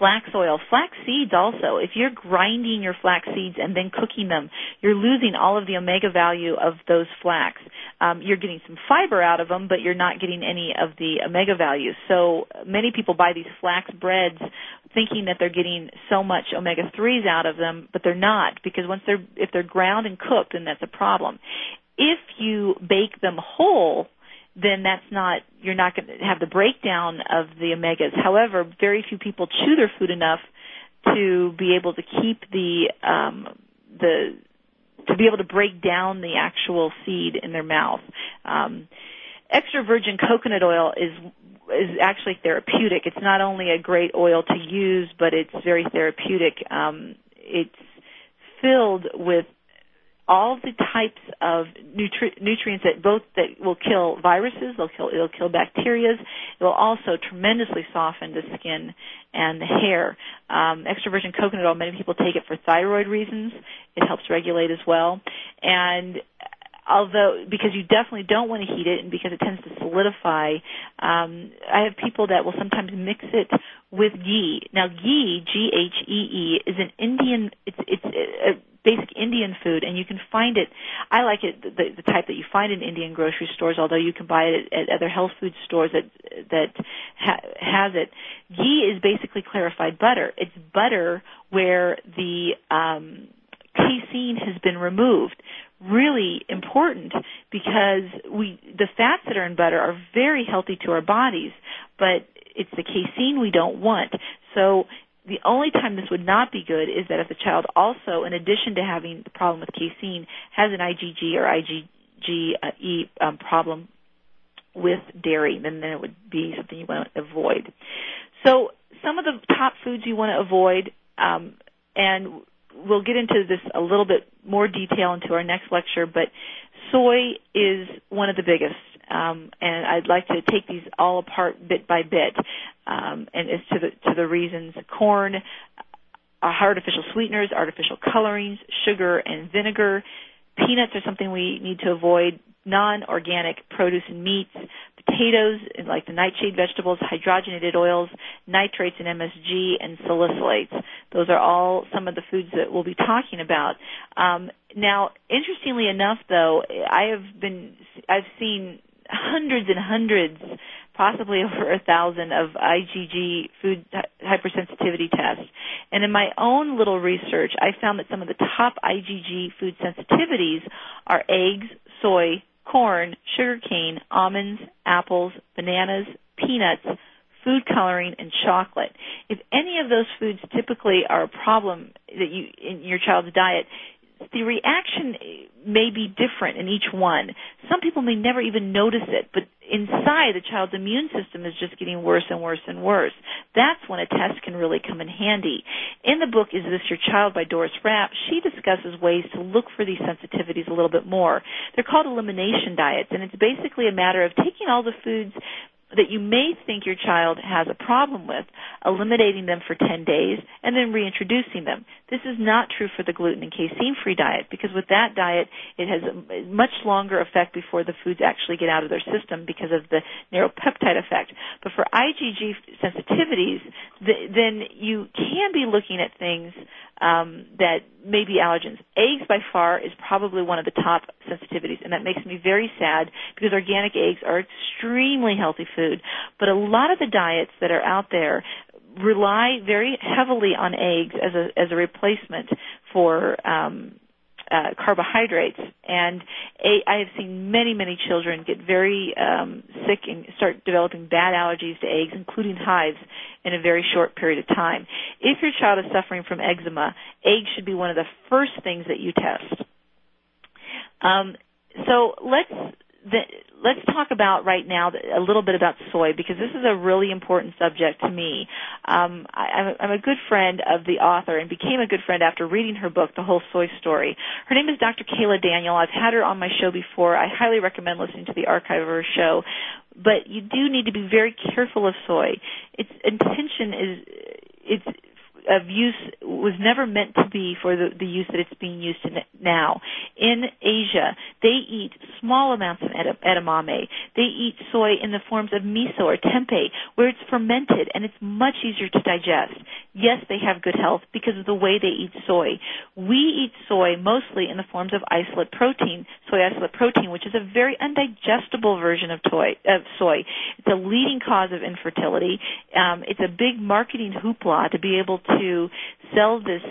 flax oil, flax seeds also. If you're grinding your flax seeds and then cooking them, you're losing all of the omega value of those flax. Um, you're getting some fiber out of them, but you're not getting any of the omega value. So many people buy these flax breads thinking that they're getting so much omega 3s out of them, but they're not because once they're if they're ground and cooked, then that's a problem. If you bake them whole, then that's not you're not going to have the breakdown of the omegas. However, very few people chew their food enough to be able to keep the um, the to be able to break down the actual seed in their mouth. Um, extra virgin coconut oil is is actually therapeutic. It's not only a great oil to use, but it's very therapeutic. Um, it's filled with all the types of nutri- nutrients that both that will kill viruses, they'll kill it'll kill bacteria. It will also tremendously soften the skin and the hair. Um, extra virgin coconut oil, many people take it for thyroid reasons. It helps regulate as well, and although because you definitely don't want to heat it and because it tends to solidify um i have people that will sometimes mix it with ghee. Now ghee g h e e is an indian it's it's a basic indian food and you can find it i like it the, the type that you find in indian grocery stores although you can buy it at, at other health food stores that that ha, has it. Ghee is basically clarified butter. It's butter where the um casein has been removed really important because we the fats that are in butter are very healthy to our bodies, but it's the casein we don't want. So the only time this would not be good is that if the child also, in addition to having the problem with casein, has an IgG or IgE um, problem with dairy, then, then it would be something you want to avoid. So some of the top foods you want to avoid, um, and we'll get into this a little bit more detail into our next lecture, but soy is one of the biggest. Um, and I'd like to take these all apart bit by bit, um, and as to the to the reasons. Corn, artificial sweeteners, artificial colorings, sugar, and vinegar. Peanuts are something we need to avoid. Non-organic produce and meats, potatoes, like the nightshade vegetables, hydrogenated oils, nitrates and MSG, and salicylates. Those are all some of the foods that we'll be talking about. Um, now, interestingly enough, though, I have been I've seen hundreds and hundreds, possibly over a thousand of IgG food hypersensitivity tests. And in my own little research, I found that some of the top IgG food sensitivities are eggs, soy, corn, sugarcane, almonds, apples, bananas, peanuts, food coloring, and chocolate. If any of those foods typically are a problem that you in your child's diet, the reaction may be different in each one. Some people may never even notice it, but inside the child's immune system is just getting worse and worse and worse. That's when a test can really come in handy. In the book Is This Your Child by Doris Rapp, she discusses ways to look for these sensitivities a little bit more. They're called elimination diets, and it's basically a matter of taking all the foods that you may think your child has a problem with, eliminating them for 10 days, and then reintroducing them. This is not true for the gluten and casein free diet because with that diet, it has a much longer effect before the foods actually get out of their system because of the neuropeptide effect. But for IgG sensitivities, then you can be looking at things um, that may be allergens. Eggs by far is probably one of the top sensitivities, and that makes me very sad because organic eggs are extremely healthy food. But a lot of the diets that are out there rely very heavily on eggs as a as a replacement for um, uh, carbohydrates. And a, I have seen many, many children get very um, sick and start developing bad allergies to eggs, including hives, in a very short period of time. If your child is suffering from eczema, eggs should be one of the first things that you test. Um, so let's the, let's talk about right now a little bit about soy because this is a really important subject to me. Um, I, I'm a good friend of the author and became a good friend after reading her book, The Whole Soy Story. Her name is Dr. Kaayla Daniel. I've had her on my show before. I highly recommend listening to the archive of her show. But you do need to be very careful of soy. Its intention is it's of use was never meant to be for the, the use that it's being used in now. In Asia, they eat small amounts of edamame. They eat soy in the forms of miso or tempeh, where it's fermented and it's much easier to digest. Yes, they have good health because of the way they eat soy. We eat soy mostly in the forms of isolate protein, soy isolate protein, which is a very undigestible version of, toy, of soy. It's a leading cause of infertility. Um, it's a big marketing hoopla to be able to to sell this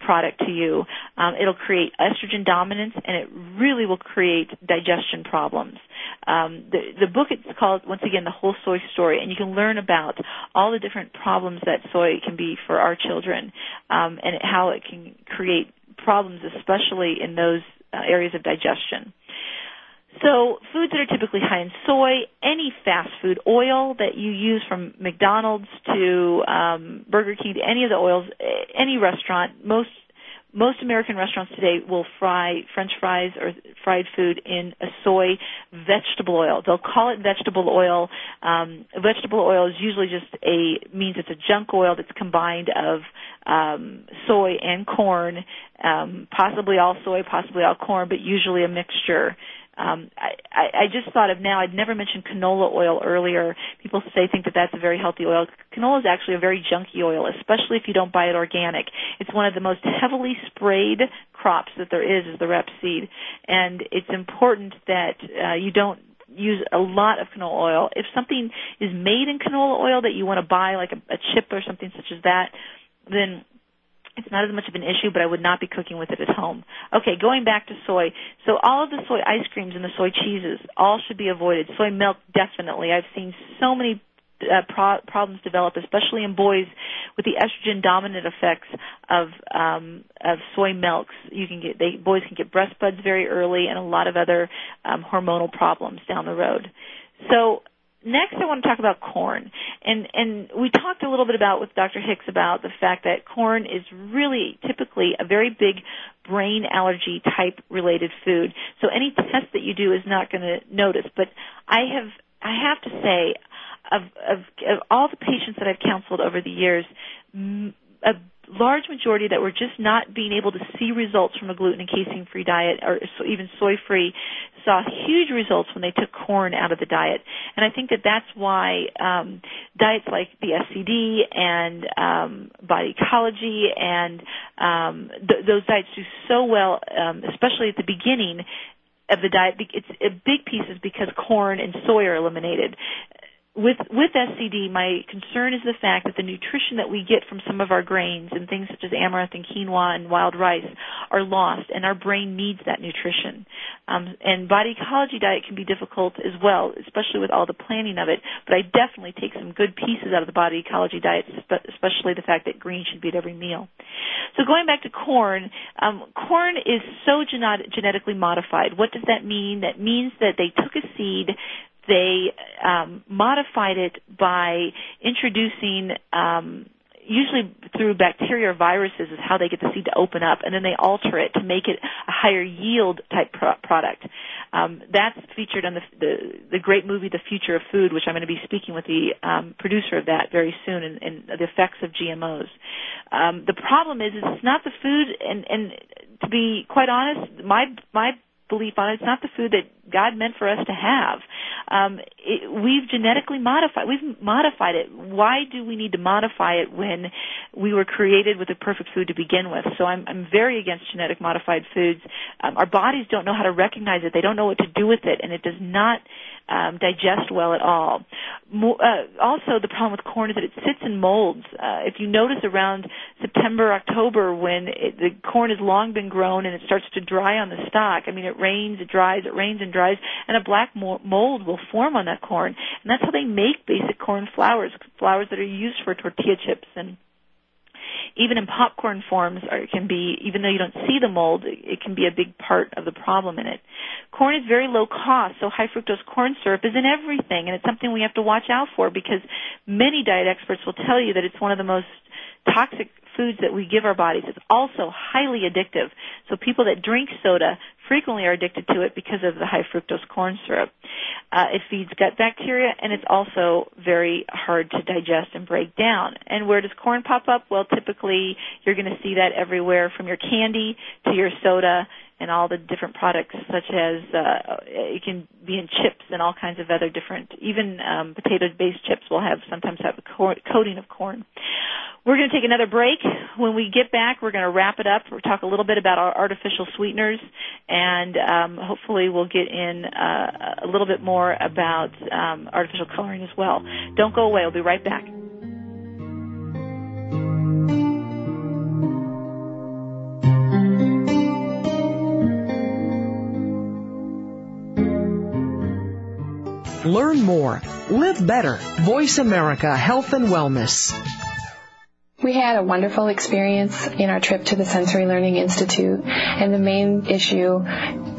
product to you, um, it'll create estrogen dominance and it really will create digestion problems. Um, the, the book is called, once again, The Whole Soy Story, and you can learn about all the different problems that soy can be for our children um, and how it can create problems, especially in those uh, areas of digestion. So foods that are typically high in soy, any fast food oil that you use from McDonald's to um, Burger King to any of the oils, any restaurant, most most American restaurants today will fry French fries or fried food in a soy vegetable oil. They'll call it vegetable oil. Um, vegetable oil is usually just a means it's a junk oil that's combined of um, soy and corn, um, possibly all soy, possibly all corn, but usually a mixture. Um, I, I just thought of now. I'd never mentioned canola oil earlier. People say think that that's a very healthy oil. Canola is actually a very junky oil, especially if you don't buy it organic. It's one of the most heavily sprayed crops that there is, is the rapeseed, and it's important that uh, you don't use a lot of canola oil. If something is made in canola oil that you want to buy, like a, a chip or something such as that, then it's not as much of an issue, but I would not be cooking with it at home. Okay, going back to soy. So all of the soy ice creams and the soy cheeses all should be avoided. Soy milk definitely. I've seen so many uh, pro- problems develop, especially in boys with the estrogen dominant effects of um, of soy milks. You can get they boys can get breast buds very early and a lot of other um, hormonal problems down the road. So next I want to talk about corn. And and we talked a little bit about with Dr. Hicks about the fact that corn is really typically a very big brain allergy type related food. So any test that you do is not going to notice. But I have I have to say of, of of all the patients that I've counseled over the years, a large majority that were just not being able to see results from a gluten and casein free diet or even soy free saw huge results when they took corn out of the diet. And i think that that's why um diets like the scd and um body ecology and um th- those diets do so well um especially at the beginning of the diet. It's a big piece is because corn and soy are eliminated with with SCD, my concern is the fact that the nutrition that we get from some of our grains and things such as amaranth and quinoa and wild rice are lost, and our brain needs that nutrition. Um, and body ecology diet can be difficult as well, especially with all the planning of it. But I definitely take some good pieces out of the body ecology diet, especially the fact that green should be at every meal. So going back to corn, um, corn is so genet- genetically modified. What does that mean? That means that they took a seed they um, modified it by introducing um, usually through bacteria or viruses is how they get the seed to open up, and then they alter it to make it a higher yield type pro- product. Um, that's featured on the, the the great movie The Future of Food, which I'm going to be speaking with the um, producer of that very soon, and, and the effects of GMOs. Um, the problem is, it's not the food, and and to be quite honest, my my belief on it. It's not the food that God meant for us to have. Um, it, we've genetically modified. We've modified it. Why do we need to modify it when we were created with a perfect food to begin with? So I'm, I'm very against genetic modified foods. Um, our bodies don't know how to recognize it. They don't know what to do with it, and it does not um, digest well at all. Uh, also, the problem with corn is that it sits in molds. Uh, if you notice around September, October, when it, the corn has long been grown and it starts to dry on the stalk, I mean, it rains, it dries, it rains and dries, and a black mold will form on that corn. And that's how they make basic corn flours, flours that are used for tortilla chips and even in popcorn forms uh, are, can be, even though you don't see the mold, it can be a big part of the problem in it. Corn is very low cost, so high fructose corn syrup is in everything, and it's something we have to watch out for because many diet experts will tell you that it's one of the most toxic foods that we give our bodies. It's also highly addictive. So people that drink soda frequently are addicted to it because of the high fructose corn syrup. Uh, it feeds gut bacteria and it's also very hard to digest and break down. And where does corn pop up? Well, typically you're going to see that everywhere from your candy to your soda and all the different products such as uh, it can be in chips and all kinds of other different even um, potato based chips will have sometimes have a cor- coating of corn. We're going to take another break. When we get back we're going to wrap it up we'll talk a little bit about our artificial sweeteners and um, hopefully we'll get in uh, a little bit more about um, artificial coloring as well. Don't go away we'll be right back Learn more. Live better. Voice America Health and Wellness. We had a wonderful experience in our trip to the Sensory Learning Institute, and the main issue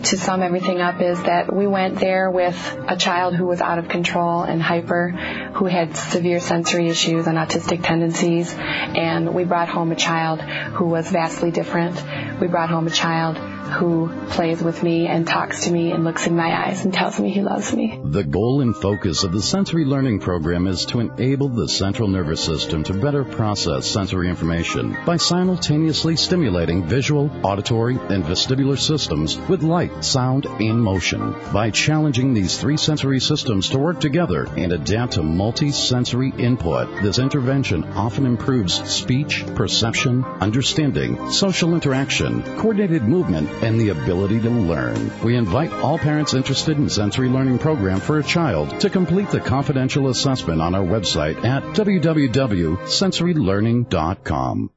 to sum everything up is that we went there with a child who was out of control and hyper, who had severe sensory issues and autistic tendencies, and we brought home a child who was vastly different. We brought home a child who plays with me and talks to me and looks in my eyes and tells me he loves me. The goal and focus of the sensory learning program is to enable the central nervous system to better process sensory information by simultaneously stimulating visual, auditory, and vestibular systems with light, sound, and motion. By challenging these three sensory systems to work together and adapt to multi-sensory input, this intervention often improves speech, perception, understanding, social interaction, coordinated movement, and the ability to learn. We invite all parents interested in sensory learning program for a child to complete the confidential assessment on our website at www.sensorylearning.com.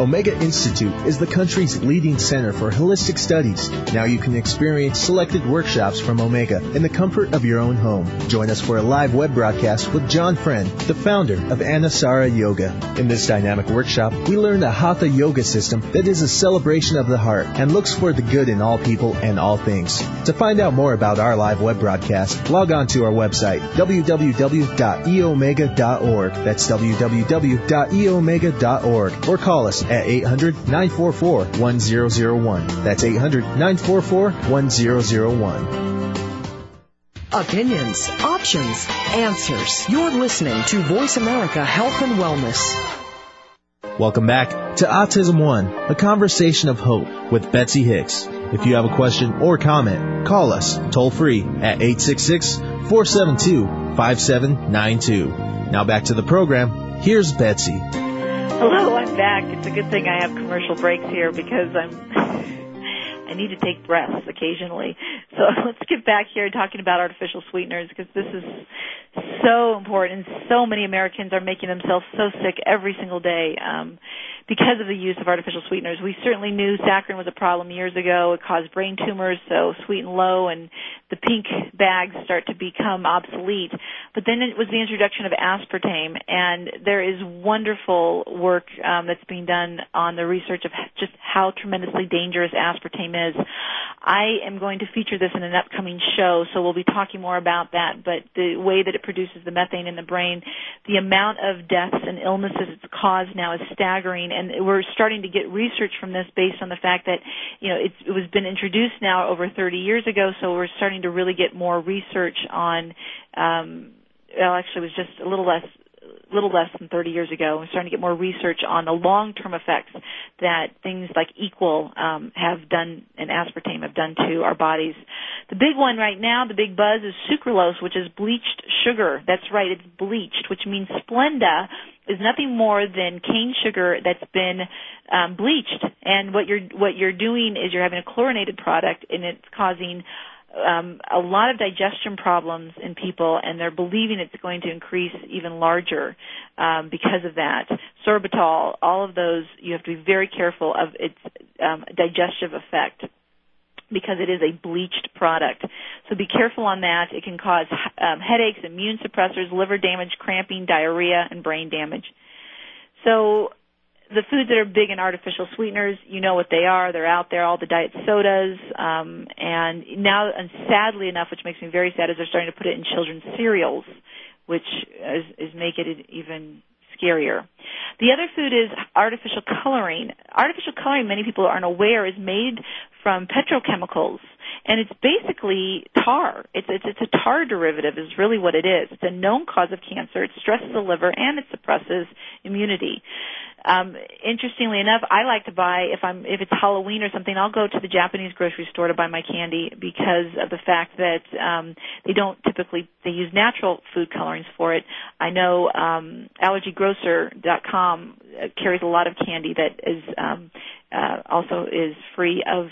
Omega Institute is the country's leading center for holistic studies. Now you can experience selected workshops from Omega in the comfort of your own home. Join us for a live web broadcast with John Friend, the founder of Anusara Yoga. In this dynamic workshop, we learn the Hatha Yoga system that is a celebration of the heart and looks for the good in all people and all things. To find out more about our live web broadcast, log on to our website, www.eomega.org. That's www.eomega.org or call us at 800 944 1001. That's 800 944 1001. Opinions, options, answers. You're listening to Voice America Health and Wellness. Welcome back to Autism One, a conversation of hope with Betsy Hicks. If you have a question or comment, call us toll free at 866 472 5792. Now back to the program. Here's Betsy. Hello, I'm back. It's a good thing I have commercial breaks here because I'm I need to take breaths occasionally. So let's get back here talking about artificial sweeteners because this is so important. So many Americans are making themselves so sick every single day. Um, because of the use of artificial sweeteners. We certainly knew saccharin was a problem years ago. It caused brain tumors, so sweet and low and the pink bags start to become obsolete. But then it was the introduction of aspartame, and there is wonderful work um, that's being done on the research of just how tremendously dangerous aspartame is. I am going to feature this in an upcoming show, so we'll be talking more about that. But the way that it produces the methane in the brain, the amount of deaths and illnesses it's caused now is staggering and we're starting to get research from this based on the fact that you know it was been introduced now over 30 years ago, so we're starting to really get more research on. Um, well, actually, it was just a little less little less than 30 years ago. We're starting to get more research on the long-term effects that things like Equal um, have done and aspartame have done to our bodies. The big one right now, the big buzz, is sucralose, which is bleached sugar. That's right, it's bleached, which means Splenda is nothing more than cane sugar that's been um, bleached. And what you're what you're doing is you're having a chlorinated product, and it's causing um, a lot of digestion problems in people, and they're believing it's going to increase even larger um, because of that. Sorbitol, all of those, you have to be very careful of its um, digestive effect because it is a bleached product. So be careful on that. It can cause um, headaches, immune suppressors, liver damage, cramping, diarrhea, and brain damage. So the foods that are big in artificial sweeteners, you know what they are. They're out there, all the diet sodas. Um, and now, and sadly enough, which makes me very sad, is they're starting to put it in children's cereals, which is, is make it even scarier. The other food is artificial coloring. Artificial coloring, many people aren't aware, is made from petrochemicals and it's basically tar. It's, it's it's a tar derivative is really what it is. It's a known cause of cancer. It stresses the liver and it suppresses immunity. Um, interestingly enough, I like to buy if I'm if it's Halloween or something, I'll go to the Japanese grocery store to buy my candy because of the fact that um, they don't typically they use natural food colorings for it. I know um, AllergyGrocer.com carries a lot of candy that is um, uh, also is free of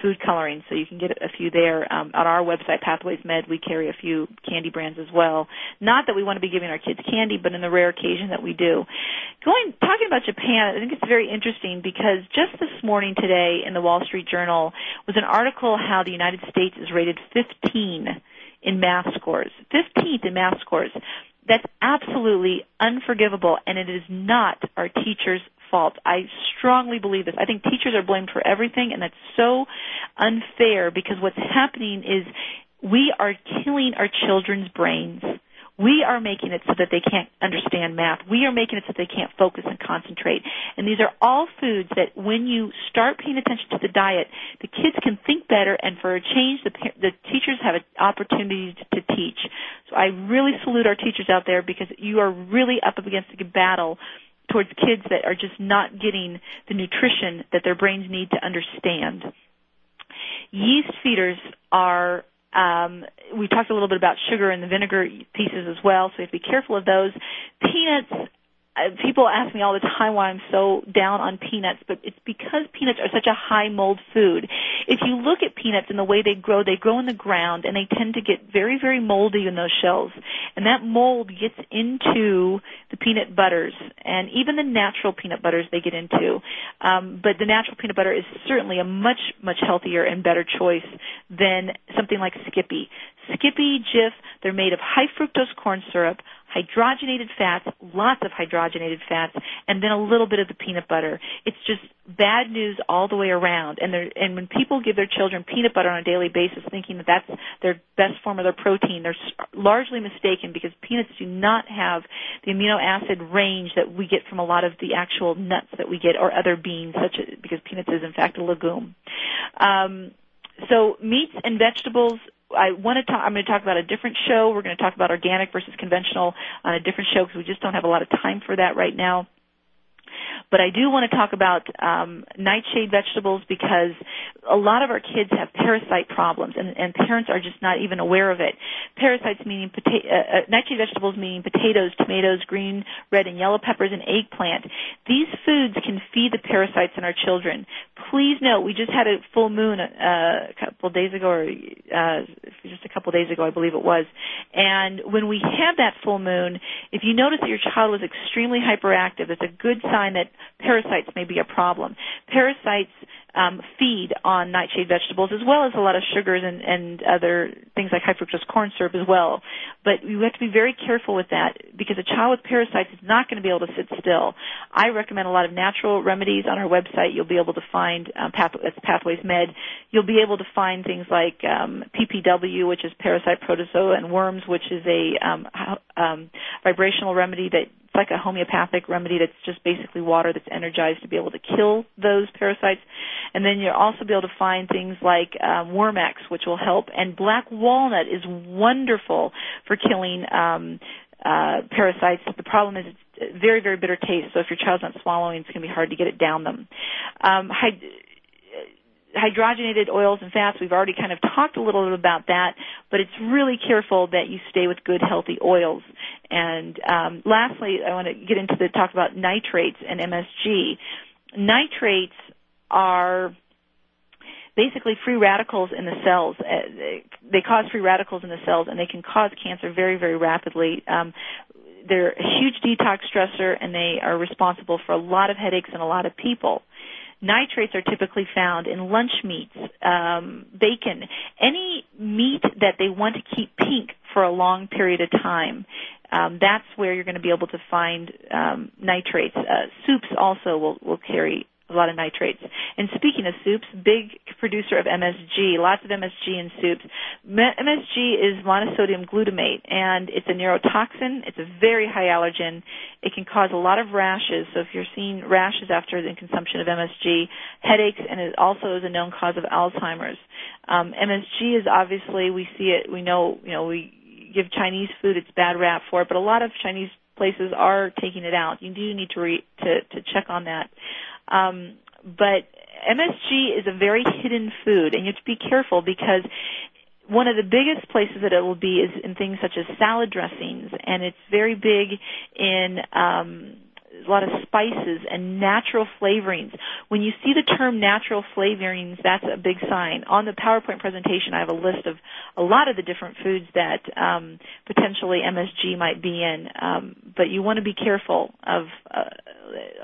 food coloring, so you can get a few there. Um, on our website, Pathways Med, we carry a few candy brands as well. Not that we want to be giving our kids candy, but in the rare occasion that we do. Going talking about Japan, I think it's very interesting because just this morning today in the Wall Street Journal was an article how the United States is rated 15 in math scores, 15th in math scores. That's absolutely unforgivable, and it is not our teachers' fault. I strongly believe this. I think teachers are blamed for everything, and that's so unfair because what's happening is we are killing our children's brains. We are making it so that they can't understand math. We are making it so that they can't focus and concentrate. And these are all foods that when you start paying attention to the diet, the kids can think better and for a change the, the teachers have an opportunity to teach. So I really salute our teachers out there because you are really up against a battle towards kids that are just not getting the nutrition that their brains need to understand. Yeast feeders are um, we talked a little bit about sugar and the vinegar pieces as well, so you have to be careful of those. Peanuts people ask me all the time why I'm so down on peanuts, but it's because peanuts are such a high mold food. If you look at peanuts and the way they grow, they grow in the ground and they tend to get very, very moldy in those shells. And that mold gets into the peanut butters and even the natural peanut butters they get into. Um, but the natural peanut butter is certainly a much, much healthier and better choice than something like Skippy. Skippy, Jif, they're made of high fructose corn syrup, hydrogenated fats, lots of hydrogenated fats, and then a little bit of the peanut butter. It's just bad news all the way around. And and when people give their children peanut butter on a daily basis, thinking that that's their best form of their protein, they're largely mistaken because peanuts do not have the amino acid range that we get from a lot of the actual nuts that we get or other beans, such as because peanuts is in fact a legume. Um, so meats and vegetables I want to talk. I'm going to talk about a different show. We're going to talk about organic versus conventional on a different show because we just don't have a lot of time for that right now. But I do want to talk about um, nightshade vegetables because a lot of our kids have parasite problems, and, and parents are just not even aware of it. Parasites meaning pota- uh, uh, nightshade vegetables meaning potatoes, tomatoes, green, red, and yellow peppers, and eggplant. These foods can feed the parasites in our children. Please note, we just had a full moon uh, a couple days ago, or uh, just a couple days ago, I believe it was. And when we had that full moon, if you notice that your child was extremely hyperactive, it's a good sign that parasites may be a problem. Parasites um, feed on nightshade vegetables as well as a lot of sugars and, and other things like high fructose corn syrup as well. But you have to be very careful with that because a child with parasites is not going to be able to sit still. I recommend a lot of natural remedies on our website. You'll be able to find um, path, Pathways Med. You'll be able to find things like um, PPW, which is parasite protozoa, and worms, which is a um, um, vibrational remedy that it's like a homeopathic remedy that's just basically water that's energized to be able to kill those parasites. And then you'll also be able to find things like um, Wormex, which will help. And black walnut is wonderful for killing um, uh, parasites. The problem is it's very, very bitter taste. So if your child's not swallowing, it's going to be hard to get it down them. Um, hyd- hydrogenated oils and fats, we've already kind of talked a little bit about that, but it's really careful that you stay with good, healthy oils. And um, lastly, I want to get into the talk about nitrates and MSG. Nitrates are basically free radicals in the cells. Uh, they cause free radicals in the cells, and they can cause cancer very, very rapidly. Um, they're a huge detox stressor, and they are responsible for a lot of headaches in a lot of people. Nitrates are typically found in lunch meats, um, bacon, any meat that they want to keep pink for a long period of time. Um, that's where you're going to be able to find um, nitrates. Uh, soups also will, will carry a lot of nitrates. And speaking of soups, big producer of MSG, lots of MSG in soups. MSG is monosodium glutamate, and it's a neurotoxin. It's a very high allergen. It can cause a lot of rashes. So if you're seeing rashes after the consumption of MSG, headaches, and it also is a known cause of Alzheimer's. Um, MSG is obviously we see it. We know you know we give Chinese food its bad rap for it, but a lot of Chinese places are taking it out. You do need to re, to to check on that. Um, but MSG is a very hidden food, and you have to be careful because one of the biggest places that it will be is in things such as salad dressings, and it's very big in um, a lot of spices and natural flavorings. When you see the term natural flavorings, that's a big sign. On the PowerPoint presentation, I have a list of a lot of the different foods that um, potentially MSG might be in, um, but you want to be careful of uh,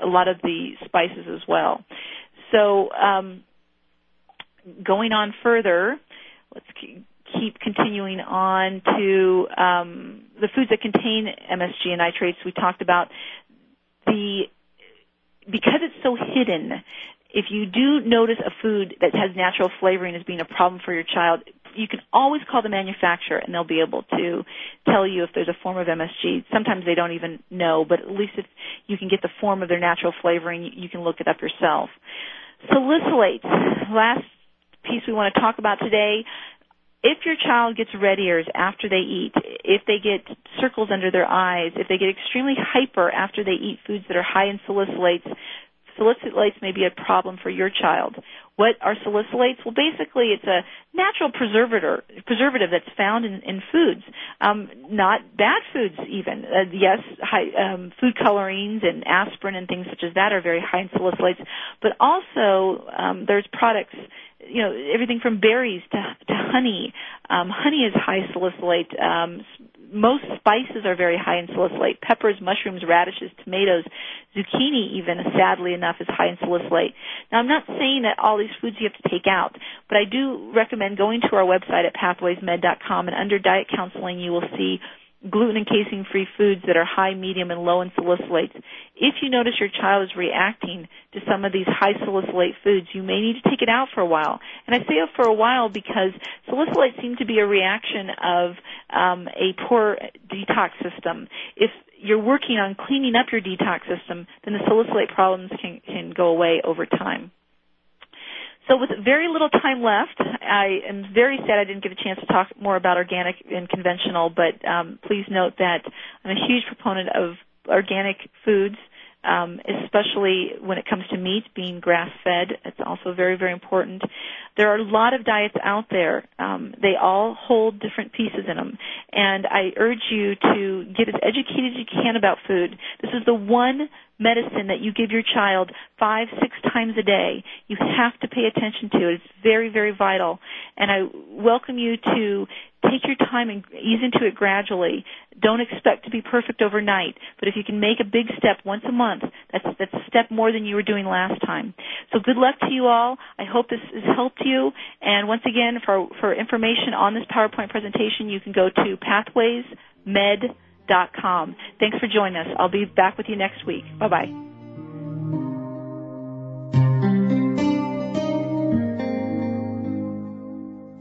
a lot of the spices as well. So, um, going on further, let's keep continuing on to um, the foods that contain MSG and nitrates. We talked about the because it's so hidden, if you do notice a food that has natural flavoring as being a problem for your child, you can always call the manufacturer and they'll be able to tell you if there's a form of MSG. Sometimes they don't even know, but at least if you can get the form of their natural flavoring, you can look it up yourself. Salicylates, last piece we want to talk about today if your child gets red ears after they eat, if they get circles under their eyes, if they get extremely hyper after they eat foods that are high in salicylates, salicylates may be a problem for your child. What are salicylates? Well, basically, it's a natural preservative, preservative that's found in, in foods, um, not bad foods even. Uh, yes, high, um, food colorings and aspirin and things such as that are very high in salicylates, but also um, there's products you know everything from berries to to honey. Um, honey is high in salicylate. Um, most spices are very high in salicylate. Peppers, mushrooms, radishes, tomatoes, zucchini even, sadly enough, is high in salicylate. Now I'm not saying that all these foods you have to take out, but I do recommend going to our website at pathwaysmed.com and under diet counseling you will see gluten and casein free foods that are high, medium, and low in salicylates. If you notice your child is reacting to some of these high salicylate foods, you may need to take it out for a while. And I say it for a while because salicylates seem to be a reaction of um, a poor detox system. If you're working on cleaning up your detox system, then the salicylate problems can, can go away over time. So with very little time left, I am very sad I didn't get a chance to talk more about organic and conventional, but um, please note that I'm a huge proponent of organic foods, um, especially when it comes to meat being grass fed. It's also very, very important. There are a lot of diets out there. Um, they all hold different pieces in them. And I urge you to get as educated as you can about food. This is the one medicine that you give your child five, six times a day, you have to pay attention to it. It's very, very vital. And I welcome you to take your time and ease into it gradually. Don't expect to be perfect overnight, but if you can make a big step once a month, that's that's a step more than you were doing last time. So good luck to you all. I hope this has helped you. And once again, for for information on this PowerPoint presentation, you can go to pathwaysmed.com com. Thanks for joining us. I'll be back with you next week. Bye bye.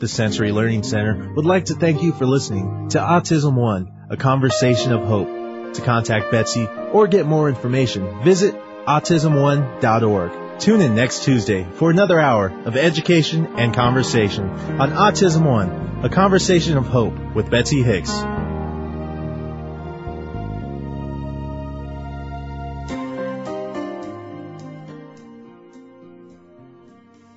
The Sensory Learning Center would like to thank you for listening to Autism One, a conversation of hope. To contact Betsy or get more information, visit autismone.org. Tune in next Tuesday for another hour of education and conversation on Autism One, a conversation of hope with Betsy Hicks.